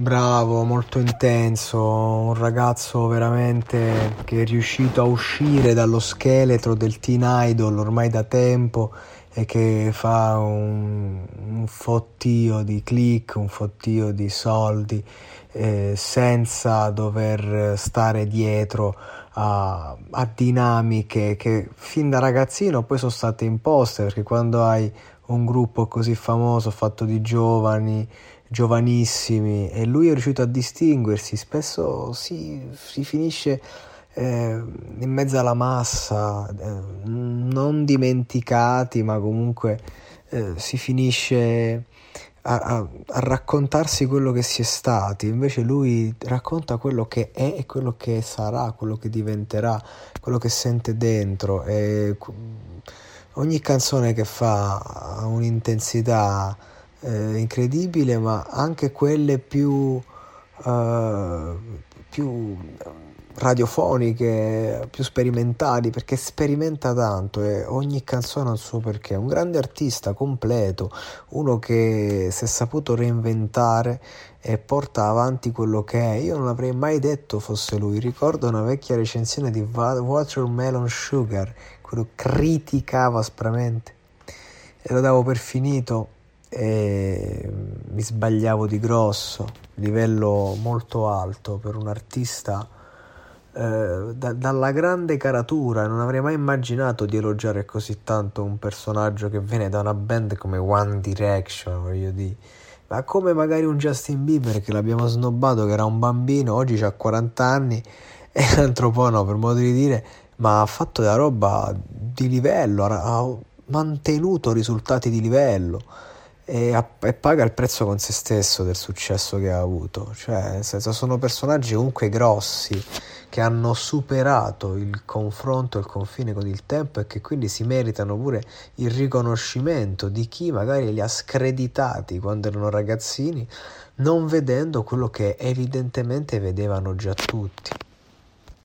Bravo, molto intenso, un ragazzo veramente che è riuscito a uscire dallo scheletro del teen idol ormai da tempo e che fa un, un fottio di click, un fottio di soldi eh, senza dover stare dietro a, a dinamiche che fin da ragazzino poi sono state imposte perché quando hai un gruppo così famoso fatto di giovani giovanissimi e lui è riuscito a distinguersi, spesso si, si finisce eh, in mezzo alla massa, eh, non dimenticati, ma comunque eh, si finisce a, a, a, raccontarsi quello che si è stati, invece lui racconta quello che è e quello che sarà, quello che diventerà, quello che sente dentro. E ogni canzone che fa ha un'intensità eh, incredibile, ma anche quelle più, eh, più radiofoniche, più sperimentali, perché sperimenta tanto e ogni canzone ha il suo perché. Un grande artista completo, uno che si è saputo reinventare e porta avanti quello che è. Io non avrei mai detto fosse lui. Ricordo una vecchia recensione di Watermelon Sugar, quello criticava aspramente e lo davo per finito e mi sbagliavo di grosso, livello molto alto per un artista eh, da, dalla grande caratura, non avrei mai immaginato di elogiare così tanto un personaggio che viene da una band come One Direction, voglio dire. Ma come magari un Justin Bieber che l'abbiamo snobbato, che era un bambino, oggi ha 40 anni e l'altro po' no, per modo di dire, ma ha fatto della roba di livello, ha mantenuto risultati di livello e, e, paga il prezzo con se stesso del successo che ha avuto. Cioè, nel senso, sono personaggi comunque grossi che hanno superato il confronto il confine con il tempo e che quindi si meritano pure il riconoscimento di chi magari li ha screditati quando erano ragazzini, non vedendo quello che evidentemente vedevano già tutti.